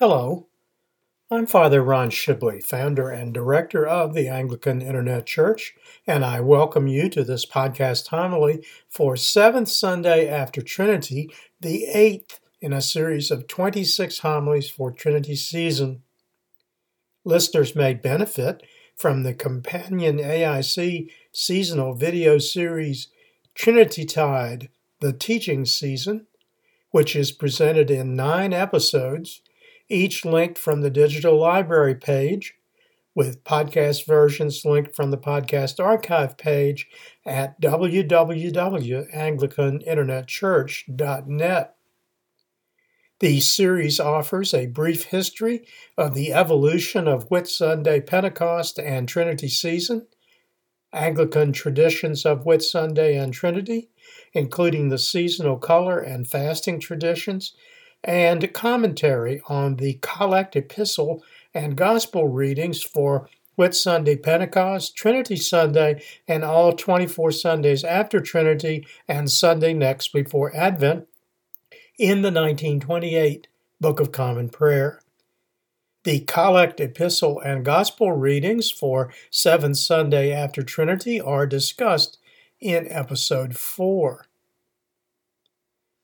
Hello, I'm Father Ron Shibley, founder and director of the Anglican Internet Church, and I welcome you to this podcast homily for Seventh Sunday after Trinity, the eighth in a series of 26 homilies for Trinity season. Listeners may benefit from the companion AIC seasonal video series Trinity Tide, the teaching season, which is presented in nine episodes each linked from the digital library page, with podcast versions linked from the podcast archive page at www.anglicaninternetchurch.net. The series offers a brief history of the evolution of Whitsunday Pentecost and Trinity season, Anglican traditions of Whitsunday and Trinity, including the seasonal color and fasting traditions, and commentary on the collect epistle and gospel readings for Whitsunday Pentecost, Trinity Sunday, and all 24 Sundays after Trinity and Sunday next before Advent in the 1928 Book of Common Prayer. The collect epistle and gospel readings for seventh Sunday after Trinity are discussed in episode 4.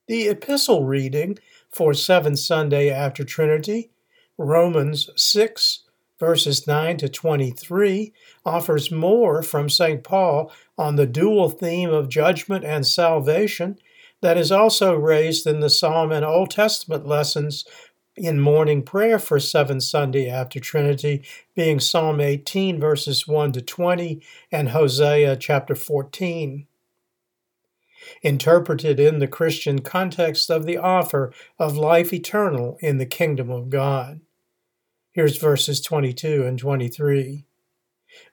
The epistle reading for seventh Sunday after Trinity, Romans 6, verses 9 to 23, offers more from St. Paul on the dual theme of judgment and salvation that is also raised in the Psalm and Old Testament lessons in morning prayer for seventh Sunday after Trinity, being Psalm 18, verses 1 to 20, and Hosea chapter 14 interpreted in the Christian context of the offer of life eternal in the kingdom of God. Here's verses 22 and 23.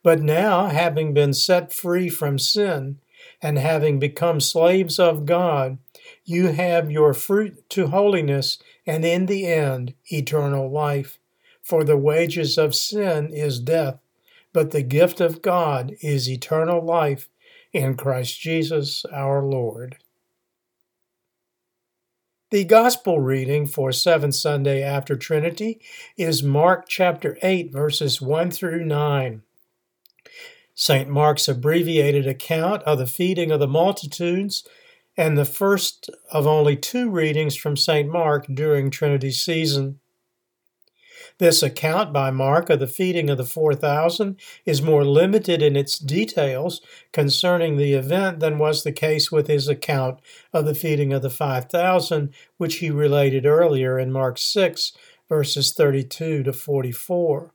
But now, having been set free from sin, and having become slaves of God, you have your fruit to holiness, and in the end, eternal life. For the wages of sin is death, but the gift of God is eternal life in Christ Jesus our Lord. The Gospel reading for seventh Sunday after Trinity is Mark chapter 8, verses 1 through 9. St. Mark's abbreviated account of the feeding of the multitudes and the first of only two readings from St. Mark during Trinity season. This account by Mark of the feeding of the 4,000 is more limited in its details concerning the event than was the case with his account of the feeding of the 5,000, which he related earlier in Mark 6, verses 32 to 44.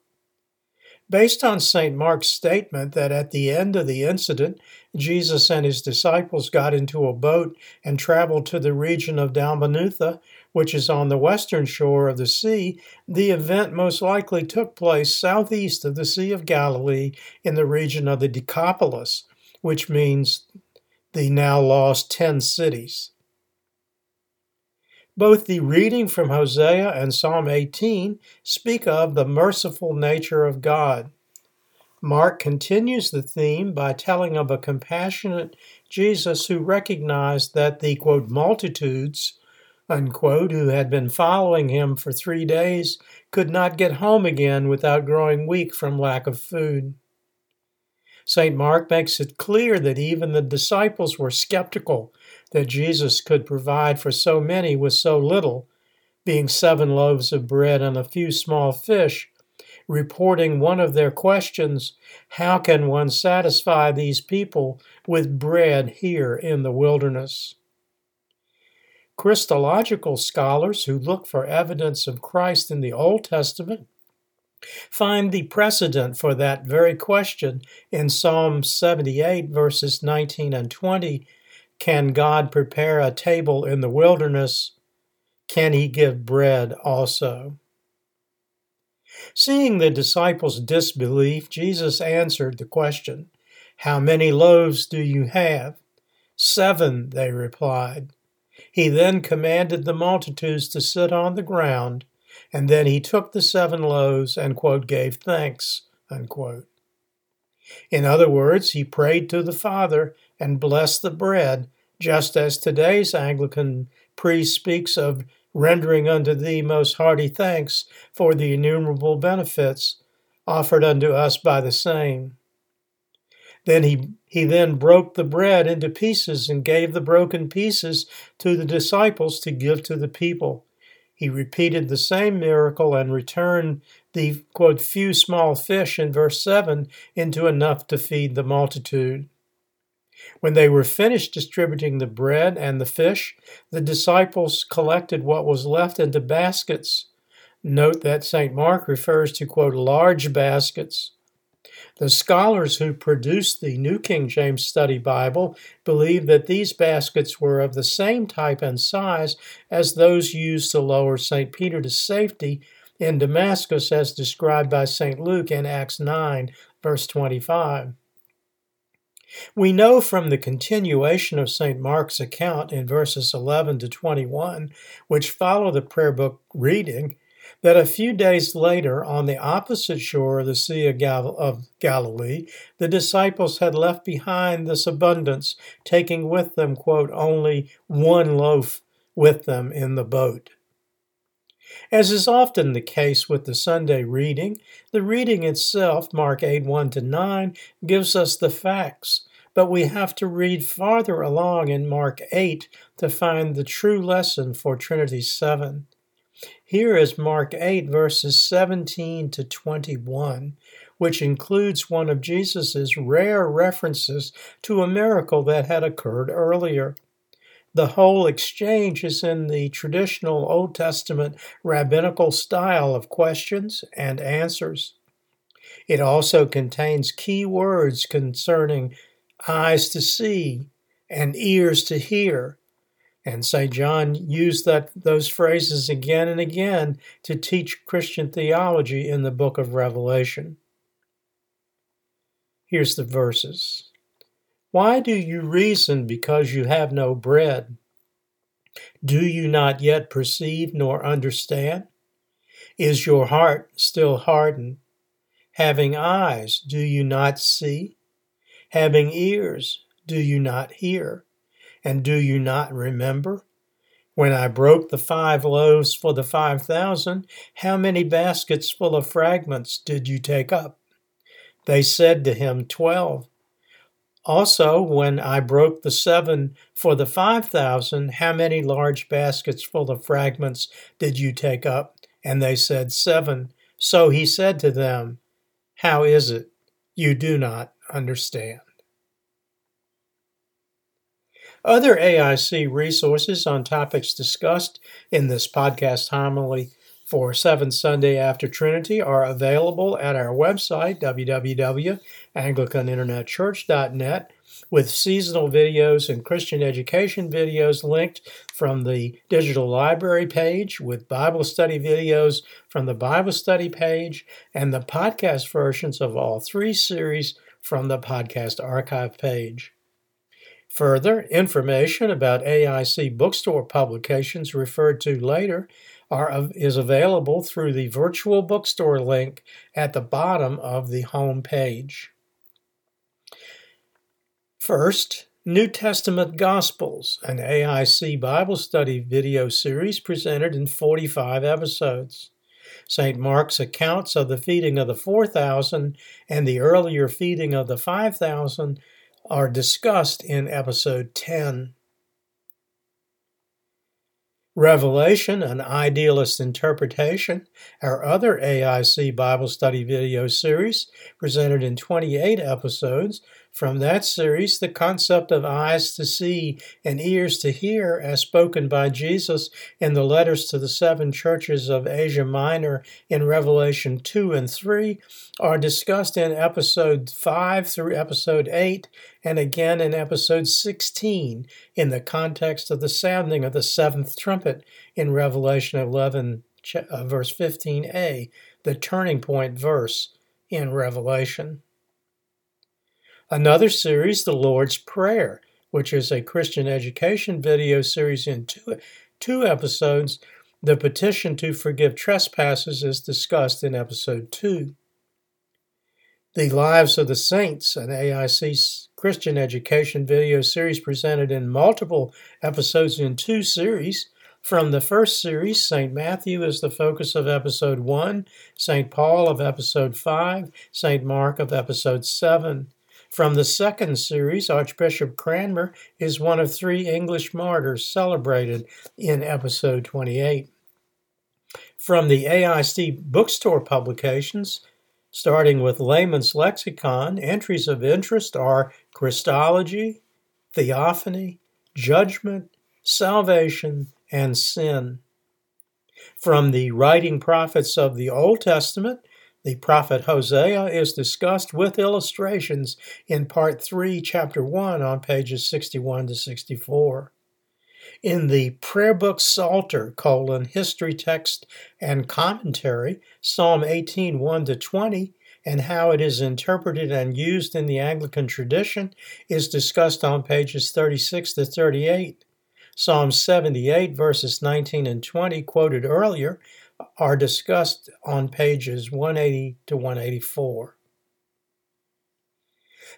Based on St. Mark's statement that at the end of the incident, Jesus and his disciples got into a boat and traveled to the region of Dalmanutha, which is on the western shore of the sea, the event most likely took place southeast of the Sea of Galilee in the region of the Decapolis, which means the now lost ten cities. Both the reading from Hosea and Psalm 18 speak of the merciful nature of God. Mark continues the theme by telling of a compassionate Jesus who recognized that the quote multitudes unquote who had been following him for 3 days could not get home again without growing weak from lack of food. St. Mark makes it clear that even the disciples were skeptical that Jesus could provide for so many with so little, being seven loaves of bread and a few small fish, reporting one of their questions How can one satisfy these people with bread here in the wilderness? Christological scholars who look for evidence of Christ in the Old Testament find the precedent for that very question in Psalm 78, verses 19 and 20 Can God prepare a table in the wilderness? Can he give bread also? Seeing the disciples' disbelief, Jesus answered the question, How many loaves do you have? Seven, they replied. He then commanded the multitudes to sit on the ground, and then he took the seven loaves and, quote, gave thanks, unquote. In other words, he prayed to the Father and blessed the bread, just as today's Anglican priest speaks of rendering unto thee most hearty thanks for the innumerable benefits offered unto us by the same. Then he, he then broke the bread into pieces and gave the broken pieces to the disciples to give to the people. He repeated the same miracle and returned the quote few small fish in verse 7 into enough to feed the multitude. When they were finished distributing the bread and the fish, the disciples collected what was left into baskets. Note that St. Mark refers to, quote, large baskets. The scholars who produced the New King James Study Bible believe that these baskets were of the same type and size as those used to lower St. Peter to safety in Damascus as described by St. Luke in Acts 9, verse 25. We know from the continuation of St. Mark's account in verses 11 to 21, which follow the prayer book reading, that a few days later, on the opposite shore of the Sea of, Gal- of Galilee, the disciples had left behind this abundance, taking with them, quote, only one loaf with them in the boat. As is often the case with the Sunday reading, the reading itself, Mark 8 1 to 9, gives us the facts, but we have to read farther along in Mark 8 to find the true lesson for Trinity 7. Here is Mark 8, verses 17 to 21, which includes one of Jesus' rare references to a miracle that had occurred earlier. The whole exchange is in the traditional Old Testament rabbinical style of questions and answers. It also contains key words concerning eyes to see and ears to hear. And St. John used that, those phrases again and again to teach Christian theology in the book of Revelation. Here's the verses. Why do you reason because you have no bread? Do you not yet perceive nor understand? Is your heart still hardened? Having eyes, do you not see? Having ears, do you not hear? And do you not remember? When I broke the five loaves for the five thousand, how many baskets full of fragments did you take up? They said to him, Twelve. Also, when I broke the seven for the five thousand, how many large baskets full of fragments did you take up? And they said, Seven. So he said to them, How is it you do not understand? Other AIC resources on topics discussed in this podcast homily for Seventh Sunday After Trinity are available at our website, www.anglicaninternetchurch.net, with seasonal videos and Christian education videos linked from the digital library page, with Bible study videos from the Bible study page, and the podcast versions of all three series from the podcast archive page. Further, information about AIC bookstore publications referred to later are, is available through the virtual bookstore link at the bottom of the home page. First, New Testament Gospels, an AIC Bible study video series presented in 45 episodes. St. Mark's accounts of the feeding of the 4,000 and the earlier feeding of the 5,000 are discussed in episode 10. Revelation, an idealist interpretation, our other AIC Bible study video series, presented in 28 episodes. From that series, the concept of eyes to see and ears to hear, as spoken by Jesus in the letters to the seven churches of Asia Minor in Revelation 2 and 3, are discussed in episode 5 through episode 8 and again in episode 16 in the context of the sounding of the seventh trumpet in Revelation 11, uh, verse 15a, the turning point verse in Revelation. Another series, The Lord's Prayer, which is a Christian education video series in two, two episodes. The petition to forgive trespasses is discussed in episode 2. The Lives of the Saints, an AIC Christian education video series presented in multiple episodes in two series, From the first series, St. Matthew is the focus of episode 1, St. Paul of episode 5, St. Mark of episode 7. From the second series, Archbishop Cranmer is one of three English martyrs celebrated in episode 28. From the AIC bookstore publications, starting with Layman's Lexicon, entries of interest are Christology, Theophany, Judgment, Salvation, and sin. From the writing prophets of the Old Testament, the prophet Hosea is discussed with illustrations in part 3, chapter 1, on pages 61 to 64. In the prayer book Psalter, colon, history text and commentary, Psalm 18, 1 to 20, and how it is interpreted and used in the Anglican tradition is discussed on pages 36 to 38. Psalm 78, verses 19 and 20, quoted earlier, are discussed on pages 180 to 184.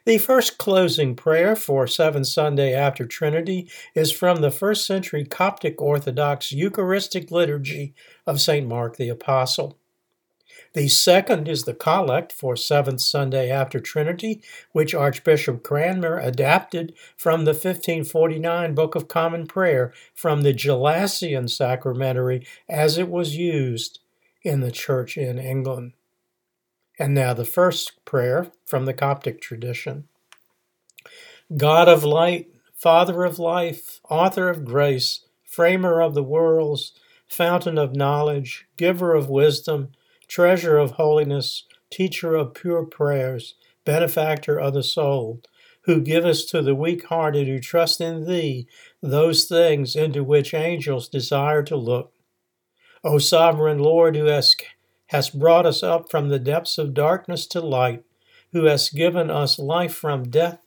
The first closing prayer for Seventh Sunday after Trinity is from the first century Coptic Orthodox Eucharistic liturgy of St. Mark the Apostle. The second is the collect for Seventh Sunday after Trinity, which Archbishop Cranmer adapted from the 1549 Book of Common Prayer from the Gelasian Sacramentary as it was used in the Church in England. And now the first prayer from the Coptic tradition God of light, Father of life, author of grace, framer of the worlds, fountain of knowledge, giver of wisdom, treasure of holiness, teacher of pure prayers, benefactor of the soul, who givest to the weak hearted who trust in thee those things into which angels desire to look. O sovereign Lord, who hast, hast brought us up from the depths of darkness to light, who hast given us life from death,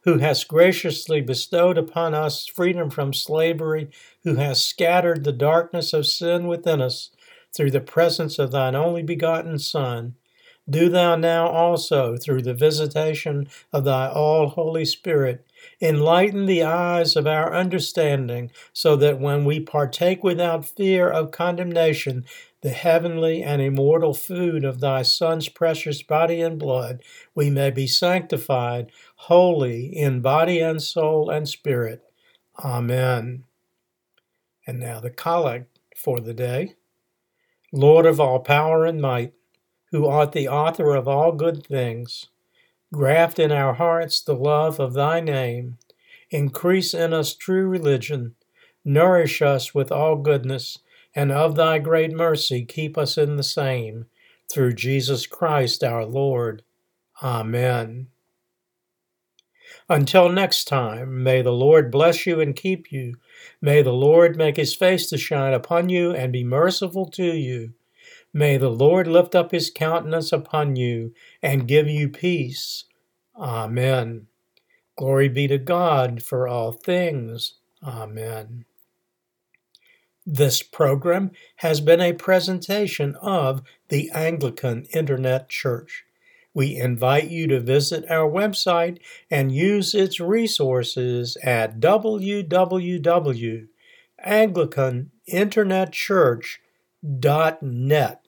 who hast graciously bestowed upon us freedom from slavery, who hast scattered the darkness of sin within us, through the presence of thine only begotten Son, do thou now also, through the visitation of thy all Holy Spirit, enlighten the eyes of our understanding, so that when we partake without fear of condemnation the heavenly and immortal food of thy Son's precious body and blood, we may be sanctified, holy in body and soul and spirit. Amen. And now the collect for the day. Lord of all power and might, who art the author of all good things, graft in our hearts the love of thy name, increase in us true religion, nourish us with all goodness, and of thy great mercy keep us in the same, through Jesus Christ our Lord. Amen. Until next time, may the Lord bless you and keep you. May the Lord make his face to shine upon you and be merciful to you. May the Lord lift up his countenance upon you and give you peace. Amen. Glory be to God for all things. Amen. This program has been a presentation of the Anglican Internet Church. We invite you to visit our website and use its resources at www.anglicaninternetchurch.net.